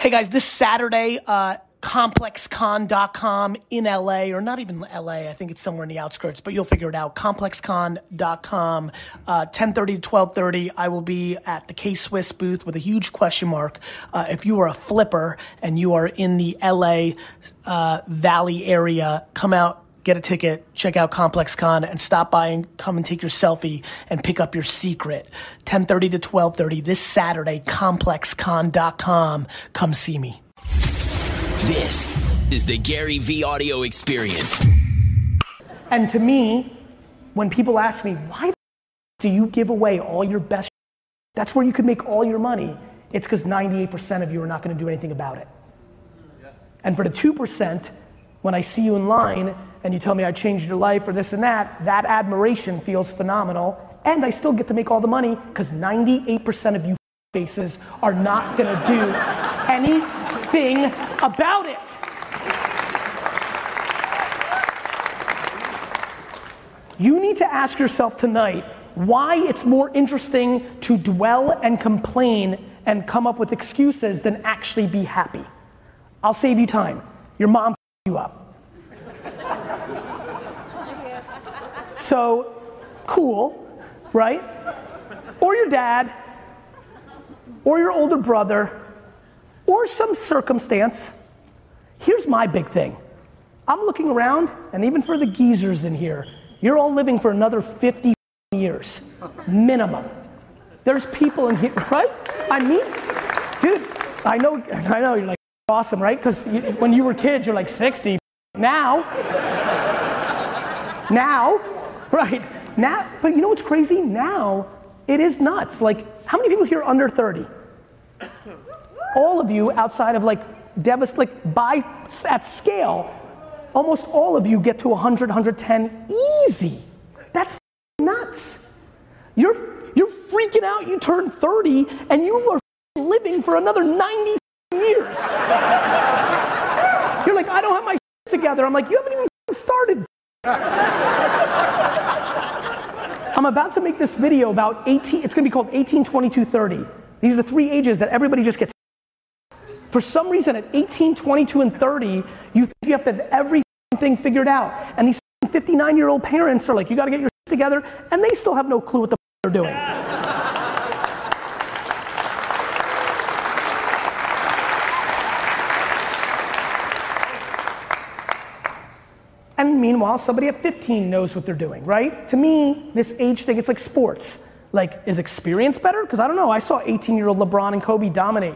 Hey guys, this Saturday, uh, ComplexCon.com in LA, or not even LA, I think it's somewhere in the outskirts, but you'll figure it out. ComplexCon.com, uh, 10.30 to 12.30, I will be at the K-Swiss booth with a huge question mark. Uh, if you are a flipper and you are in the LA uh, Valley area, come out, get a ticket, check out ComplexCon, and stop by and come and take your selfie and pick up your secret. 10:30 to 12:30 this Saturday. ComplexCon.com. Come see me. This is the Gary V audio experience. And to me, when people ask me, why do you give away all your best? That's where you could make all your money. It's because 98% of you are not going to do anything about it. And for the 2%, when I see you in line and you tell me I changed your life or this and that, that admiration feels phenomenal. And I still get to make all the money because 98% of you faces are not going to do anything about it. You need to ask yourself tonight why it's more interesting to dwell and complain and come up with excuses than actually be happy. I'll save you time. Your mom you up. So, cool, right? Or your dad, or your older brother, or some circumstance. Here's my big thing. I'm looking around, and even for the geezers in here, you're all living for another 50 years, minimum. There's people in here, right? I mean, dude, I know, I know, you're like awesome, right? Because when you were kids, you're like 60. Now, now, right? Now, but you know what's crazy? Now, it is nuts. Like, how many people here are under 30? All of you outside of like devast like by at scale, almost all of you get to 100, 110 easy. That's nuts. You're you're freaking out. You turn 30 and you are living for another 90 years. You're like, I don't have my shit together. I'm like, you haven't even started. I'm about to make this video about 18, it's gonna be called 18, 22, 30. These are the three ages that everybody just gets. For some reason, at 18, 22, and 30, you think you have to have everything figured out. And these 59 year old parents are like, you gotta get your together, and they still have no clue what the they're doing. And meanwhile, somebody at 15 knows what they're doing, right? To me, this age thing, it's like sports. Like, is experience better? Because I don't know. I saw 18 year old LeBron and Kobe dominate,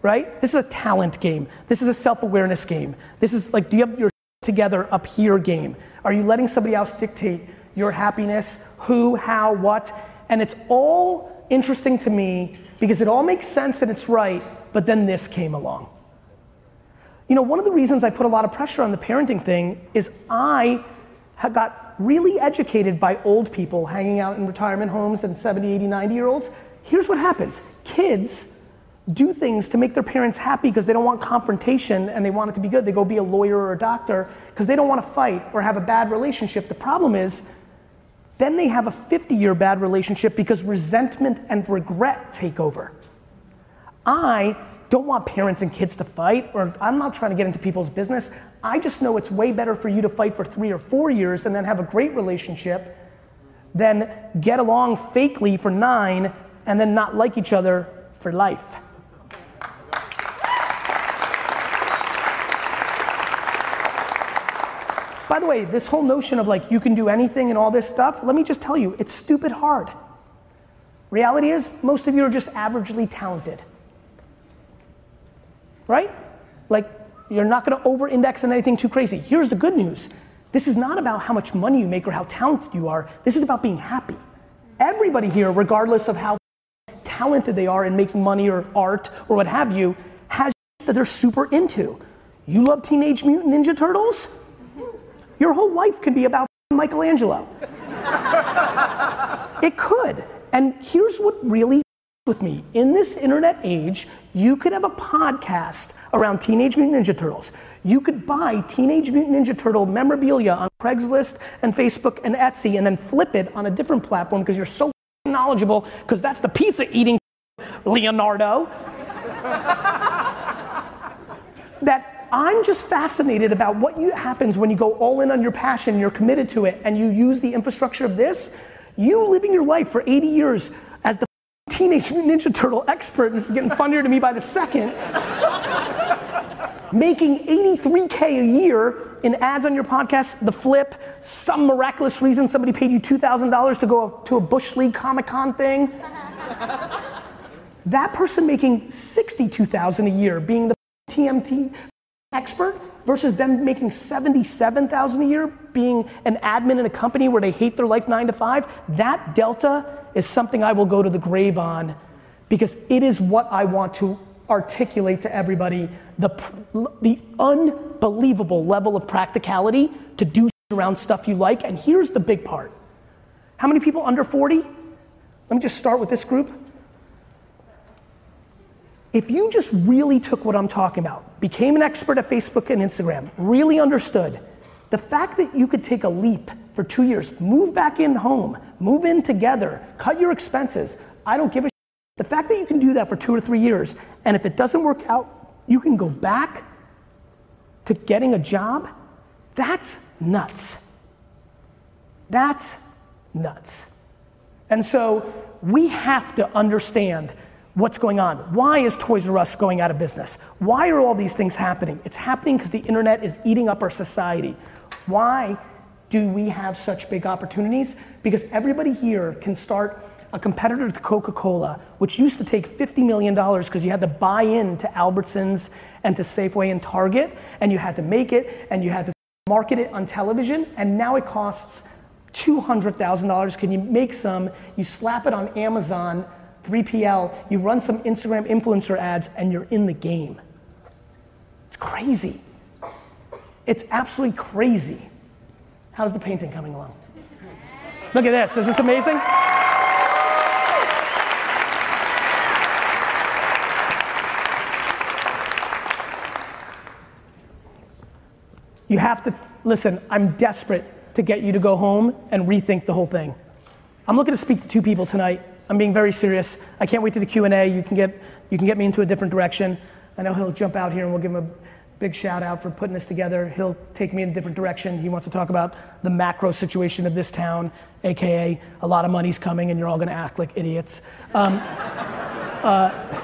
right? This is a talent game. This is a self awareness game. This is like, do you have your together up here game? Are you letting somebody else dictate your happiness? Who, how, what? And it's all interesting to me because it all makes sense and it's right, but then this came along. You know, one of the reasons I put a lot of pressure on the parenting thing is I got really educated by old people hanging out in retirement homes and 70, 80, 90 year olds. Here's what happens kids do things to make their parents happy because they don't want confrontation and they want it to be good. They go be a lawyer or a doctor because they don't want to fight or have a bad relationship. The problem is, then they have a 50 year bad relationship because resentment and regret take over. I don't want parents and kids to fight, or I'm not trying to get into people's business. I just know it's way better for you to fight for three or four years and then have a great relationship than get along fakely for nine and then not like each other for life. By the way, this whole notion of like you can do anything and all this stuff, let me just tell you, it's stupid hard. Reality is, most of you are just averagely talented right? Like, you're not gonna over index on anything too crazy. Here's the good news this is not about how much money you make or how talented you are, this is about being happy. Everybody here, regardless of how talented they are in making money or art or what have you, has that they're super into. You love Teenage Mutant Ninja Turtles? Your whole life could be about Michelangelo. it could. And here's what really with me. In this internet age, you could have a podcast around Teenage Mutant Ninja Turtles. You could buy Teenage Mutant Ninja Turtle memorabilia on Craigslist and Facebook and Etsy and then flip it on a different platform because you're so knowledgeable because that's the pizza eating Leonardo. That I'm just fascinated about what you, happens when you go all in on your passion, you're committed to it, and you use the infrastructure of this. You living your life for 80 years Teenage Mutant Ninja Turtle expert, and this is getting funnier to me by the second, making 83K a year in ads on your podcast, The Flip, some miraculous reason somebody paid you $2,000 to go to a Bush League Comic Con thing. that person making 62,000 a year being the TMT expert versus them making 77,000 a year being an admin in a company where they hate their life 9 to 5, that delta is something I will go to the grave on because it is what I want to articulate to everybody the, the unbelievable level of practicality to do around stuff you like. And here's the big part. How many people under 40? Let me just start with this group. If you just really took what I'm talking about, became an expert at Facebook and Instagram, really understood, the fact that you could take a leap for two years, move back in home, move in together, cut your expenses, I don't give a the fact that you can do that for two or three years, and if it doesn't work out, you can go back to getting a job, that's nuts. That's nuts. And so we have to understand what's going on. Why is Toys R Us going out of business? Why are all these things happening? It's happening because the internet is eating up our society. Why do we have such big opportunities? Because everybody here can start a competitor to Coca-Cola, which used to take $50 million because you had to buy in to Albertsons and to Safeway and Target, and you had to make it, and you had to market it on television, and now it costs $200,000. Can you make some? You slap it on Amazon, 3PL, you run some Instagram influencer ads, and you're in the game. It's crazy. It's absolutely crazy. How's the painting coming along? Look at this. Is this amazing? You have to, listen, I'm desperate to get you to go home and rethink the whole thing. I'm looking to speak to two people tonight. I'm being very serious. I can't wait to the Q&A. You can get, you can get me into a different direction. I know he'll jump out here and we'll give him a big shout out for putting this together. He'll take me in a different direction. He wants to talk about the macro situation of this town, AKA a lot of money's coming and you're all gonna act like idiots. Um, uh,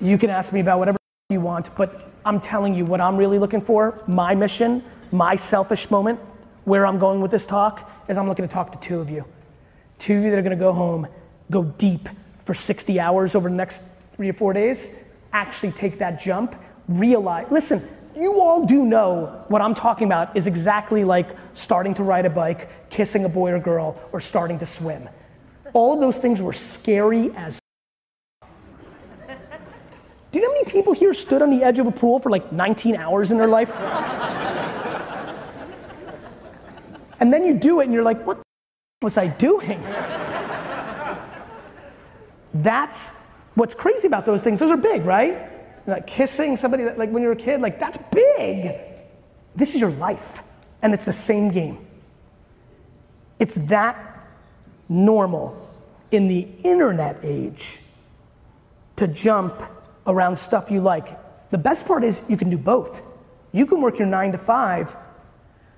you can ask me about whatever you want, but I'm telling you what I'm really looking for, my mission, my selfish moment, where I'm going with this talk, is I'm looking to talk to two of you. Two of you that are gonna go home, go deep for 60 hours over the next three or four days, actually take that jump, realize, listen, you all do know what I'm talking about is exactly like starting to ride a bike, kissing a boy or girl, or starting to swim. All of those things were scary as do you know how many people here stood on the edge of a pool for like 19 hours in their life? And then you do it and you're like, what was I doing? That's what's crazy about those things. Those are big, right? Like kissing somebody that, like when you're a kid, like that's big. This is your life, and it's the same game. It's that normal in the internet age to jump around stuff you like. The best part is you can do both. You can work your nine to five,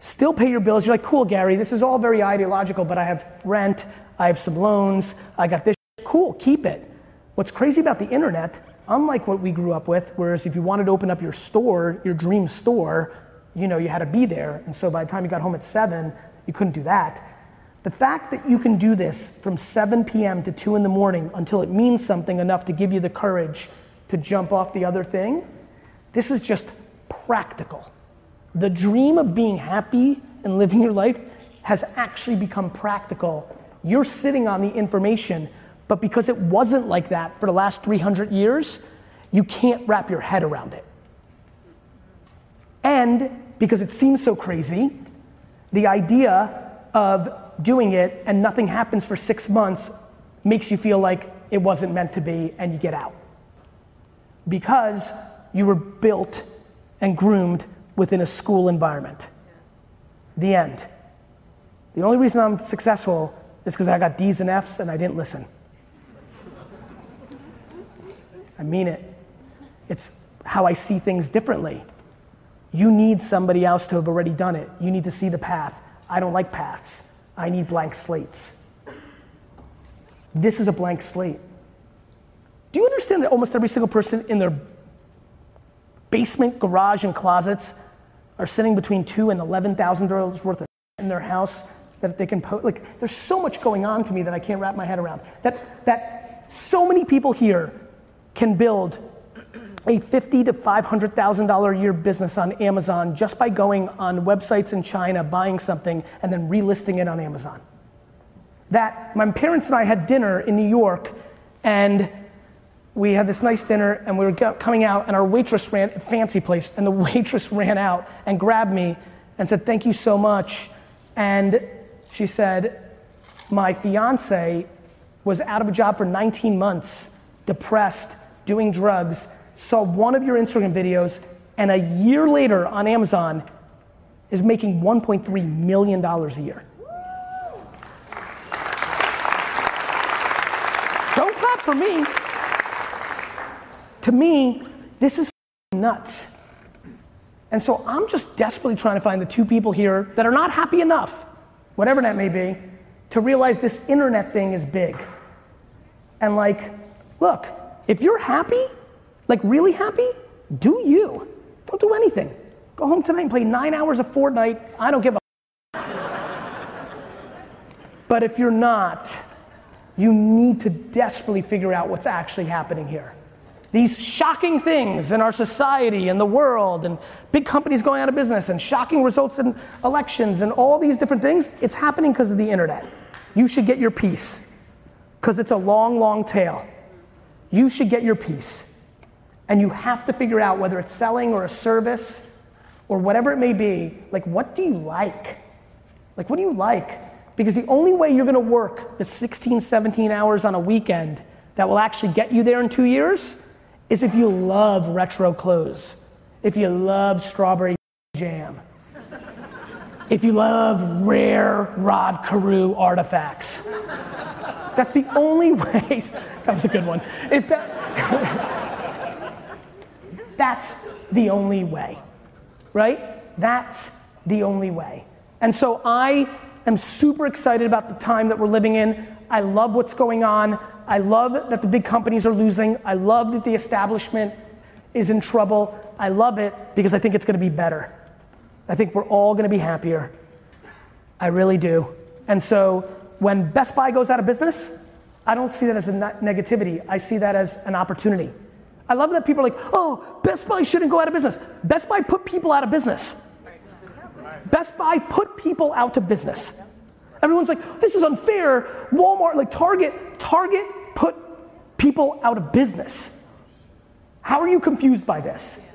still pay your bills. You're like, cool, Gary, this is all very ideological, but I have rent, I have some loans, I got this. Cool, keep it. What's crazy about the internet, unlike what we grew up with, whereas if you wanted to open up your store, your dream store, you know, you had to be there. And so by the time you got home at seven, you couldn't do that. The fact that you can do this from 7 p.m. to 2 in the morning until it means something enough to give you the courage to jump off the other thing. This is just practical. The dream of being happy and living your life has actually become practical. You're sitting on the information, but because it wasn't like that for the last 300 years, you can't wrap your head around it. And because it seems so crazy, the idea of doing it and nothing happens for six months makes you feel like it wasn't meant to be and you get out because you were built and groomed within a school environment. The end. The only reason I'm successful is because I got D's and F's and I didn't listen. I mean it. It's how I see things differently. You need somebody else to have already done it. You need to see the path. I don't like paths. I need blank slates. This is a blank slate. Do you understand that almost every single person in their basement, garage, and closets are sitting between two and eleven thousand dollars worth of in their house that they can post? Like, there's so much going on to me that I can't wrap my head around. That that so many people here can build a fifty to five hundred thousand dollar a year business on Amazon just by going on websites in China, buying something, and then relisting it on Amazon. That my parents and I had dinner in New York, and we had this nice dinner, and we were coming out, and our waitress ran fancy place, and the waitress ran out and grabbed me and said, "Thank you so much," and she said, "My fiance was out of a job for 19 months, depressed, doing drugs." saw one of your Instagram videos, and a year later on Amazon is making $1.3 million a year. Don't clap for me. To me, this is nuts. And so I'm just desperately trying to find the two people here that are not happy enough, whatever that may be, to realize this internet thing is big. And like, look, if you're happy, like really happy, do you. Don't do anything. Go home tonight and play nine hours of Fortnite. I don't give a. but if you're not, you need to desperately figure out what's actually happening here. These shocking things in our society and the world, and big companies going out of business, and shocking results in elections, and all these different things, it's happening because of the internet. You should get your piece, because it's a long, long tail. You should get your piece and you have to figure out whether it's selling or a service or whatever it may be, like what do you like? Like what do you like? Because the only way you're gonna work the 16, 17 hours on a weekend that will actually get you there in two years is if you love retro clothes, if you love strawberry jam, if you love rare Rod Carew artifacts. That's the only way. That was a good one. If that, that's the only way, right? That's the only way. And so I am super excited about the time that we're living in. I love what's going on. I love that the big companies are losing. I love that the establishment is in trouble. I love it because I think it's gonna be better. I think we're all gonna be happier. I really do. And so when Best Buy goes out of business, I don't see that as a negativity. I see that as an opportunity. I love that people are like, oh, Best Buy shouldn't go out of business. Best Buy put people out of business. Best Buy put people out of business. Everyone's like, this is unfair. Walmart, like Target, Target put people out of business. How are you confused by this?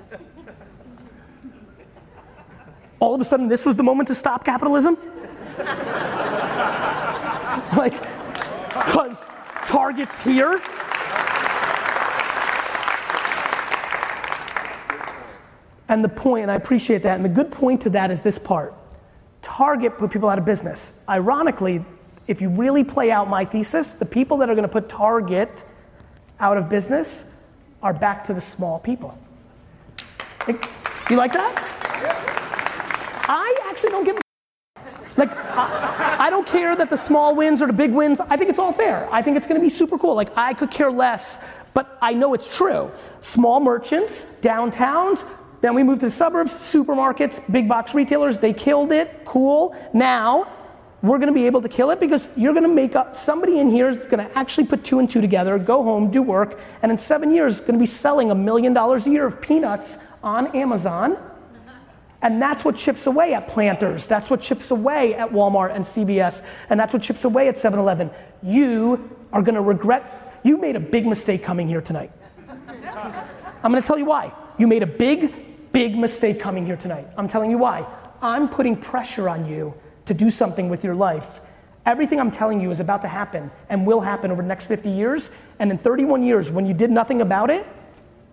All of a sudden, this was the moment to stop capitalism? like, because Target's here? And the point, and I appreciate that, and the good point to that is this part. Target put people out of business. Ironically, if you really play out my thesis, the people that are gonna put Target out of business are back to the small people. You like that? I actually don't give a like, I, I, don't care that the small wins or the big wins. I think it's all fair. I think it's gonna be super cool. Like, I could care less, but I know it's true. Small merchants, downtowns, then we moved to the suburbs, supermarkets, big box retailers, they killed it, cool. Now, we're gonna be able to kill it because you're gonna make up, somebody in here is gonna actually put two and two together, go home, do work, and in seven years, gonna be selling a million dollars a year of peanuts on Amazon. And that's what chips away at Planters. That's what chips away at Walmart and CVS. And that's what chips away at 7 Eleven. You are gonna regret, you made a big mistake coming here tonight. I'm gonna tell you why. You made a big big mistake coming here tonight. I'm telling you why. I'm putting pressure on you to do something with your life. Everything I'm telling you is about to happen and will happen over the next 50 years. And in 31 years, when you did nothing about it,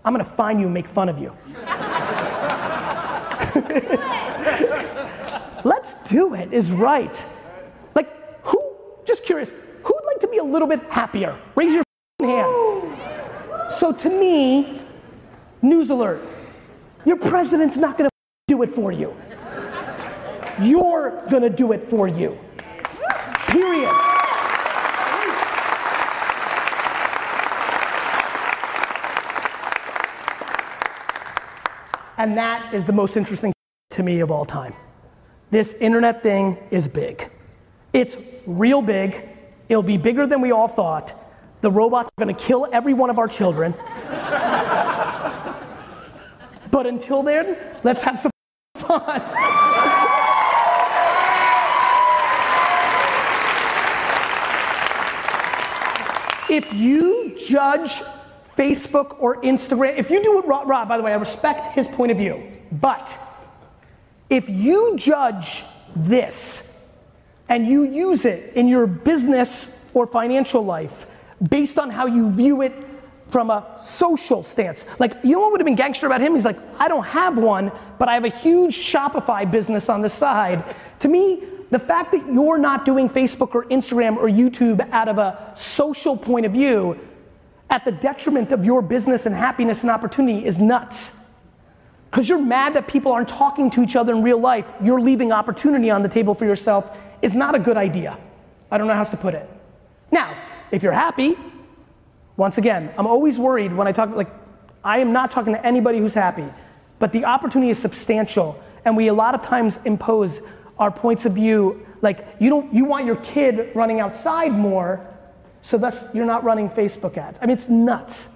I'm gonna find you and make fun of you. Let's do it, is right. Like, who, just curious, who'd like to be a little bit happier? Raise your hand. So to me, News alert. Your president's not gonna do it for you. You're gonna do it for you. Period. And that is the most interesting to me of all time. This internet thing is big. It's real big. It'll be bigger than we all thought. The robots are gonna kill every one of our children. but until then, let's have some fun. If you judge Facebook or Instagram, if you do what Rob, Rob, by the way, I respect his point of view, but if you judge this and you use it in your business or financial life based on how you view it from a social stance. Like, you know what would have been gangster about him? He's like, I don't have one, but I have a huge Shopify business on the side. To me, the fact that you're not doing Facebook or Instagram or YouTube out of a social point of view at the detriment of your business and happiness and opportunity is nuts. Because you're mad that people aren't talking to each other in real life, you're leaving opportunity on the table for yourself is not a good idea. I don't know how else to put it. Now, if you're happy, once again, I'm always worried when I talk, like, I am not talking to anybody who's happy, but the opportunity is substantial, and we a lot of times impose our points of view, like, you don't, you want your kid running outside more, so thus you're not running Facebook ads. I mean, it's nuts.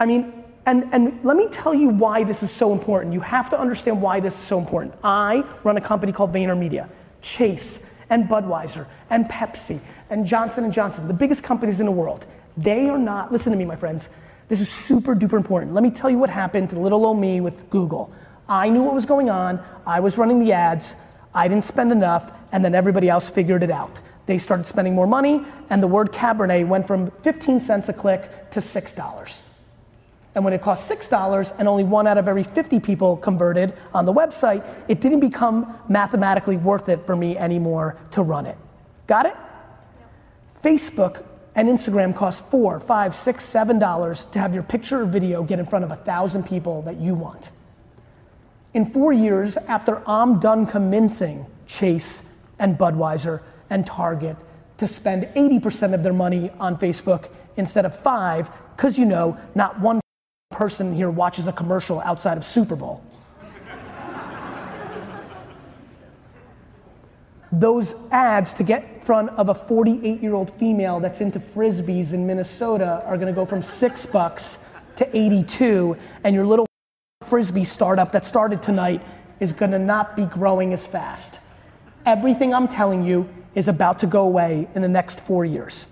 I mean, and, and let me tell you why this is so important. You have to understand why this is so important. I run a company called VaynerMedia. Chase and Budweiser and Pepsi and Johnson & Johnson, the biggest companies in the world, they are not, listen to me, my friends, this is super duper important. Let me tell you what happened to little old me with Google. I knew what was going on, I was running the ads, I didn't spend enough, and then everybody else figured it out. They started spending more money, and the word Cabernet went from 15 cents a click to $6. And when it cost $6 and only one out of every 50 people converted on the website, it didn't become mathematically worth it for me anymore to run it. Got it? Facebook and Instagram cost four, five, six, seven dollars to have your picture or video get in front of a thousand people that you want. In four years, after I'm done convincing Chase and Budweiser and Target to spend 80% of their money on Facebook instead of five, because you know, not one person here watches a commercial outside of Super Bowl. Those ads to get in front of a 48 year old female that's into frisbees in Minnesota are gonna go from six bucks to 82, and your little frisbee startup that started tonight is gonna not be growing as fast. Everything I'm telling you is about to go away in the next four years.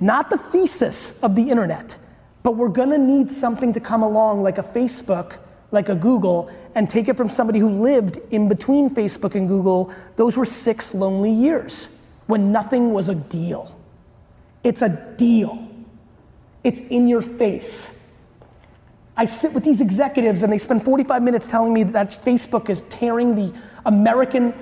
Not the thesis of the internet but we're gonna need something to come along like a Facebook, like a Google, and take it from somebody who lived in between Facebook and Google. Those were six lonely years when nothing was a deal. It's a deal. It's in your face. I sit with these executives and they spend 45 minutes telling me that Facebook is tearing the American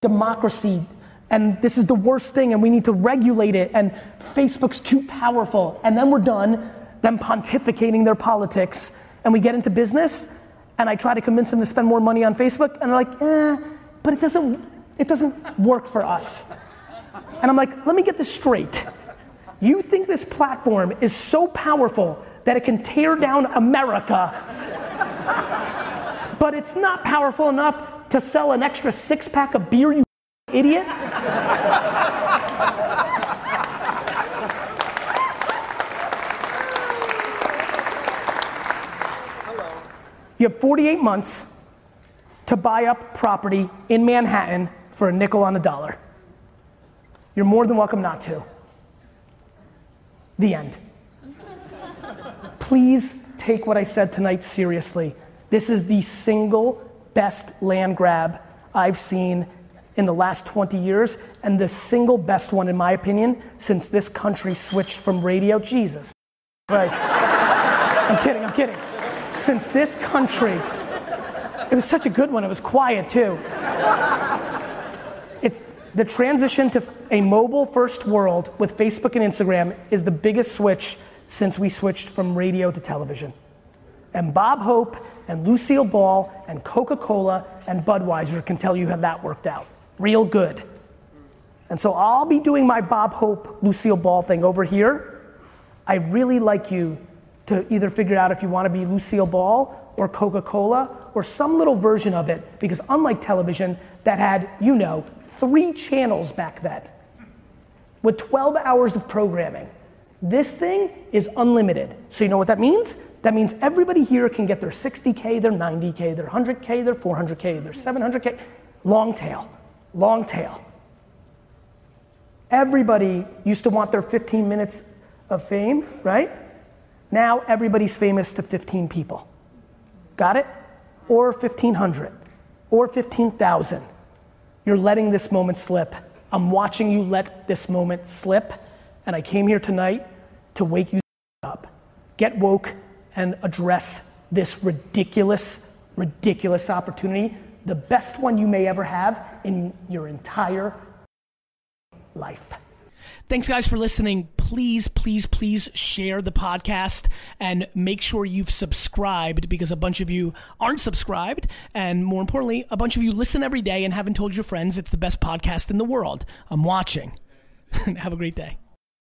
democracy and this is the worst thing and we need to regulate it and Facebook's too powerful. And then we're done them pontificating their politics, and we get into business, and I try to convince them to spend more money on Facebook, and they're like, eh, but it doesn't, it doesn't work for us. And I'm like, let me get this straight. You think this platform is so powerful that it can tear down America, but it's not powerful enough to sell an extra six pack of beer, you idiot? You have 48 months to buy up property in Manhattan for a nickel on the dollar. You're more than welcome not to. The end. Please take what I said tonight seriously. This is the single best land grab I've seen in the last 20 years, and the single best one, in my opinion, since this country switched from radio. Jesus Christ. I'm kidding, I'm kidding since this country, it was such a good one, it was quiet too. It's the transition to a mobile first world with Facebook and Instagram is the biggest switch since we switched from radio to television. And Bob Hope and Lucille Ball and Coca Cola and Budweiser can tell you how that worked out. Real good. And so I'll be doing my Bob Hope, Lucille Ball thing over here. I really like you to either figure out if you want to be Lucille Ball or Coca Cola or some little version of it, because unlike television that had, you know, three channels back then with 12 hours of programming, this thing is unlimited. So you know what that means? That means everybody here can get their 60K, their 90K, their 100K, their 400K, their 700K. Long tail, long tail. Everybody used to want their 15 minutes of fame, right? Now everybody's famous to 15 people. Got it? Or 1,500, or 15,000. You're letting this moment slip. I'm watching you let this moment slip, and I came here tonight to wake you up. Get woke and address this ridiculous, ridiculous opportunity, the best one you may ever have in your entire life. Thanks, guys, for listening. Please, please, please share the podcast and make sure you've subscribed because a bunch of you aren't subscribed. And more importantly, a bunch of you listen every day and haven't told your friends it's the best podcast in the world. I'm watching. Have a great day.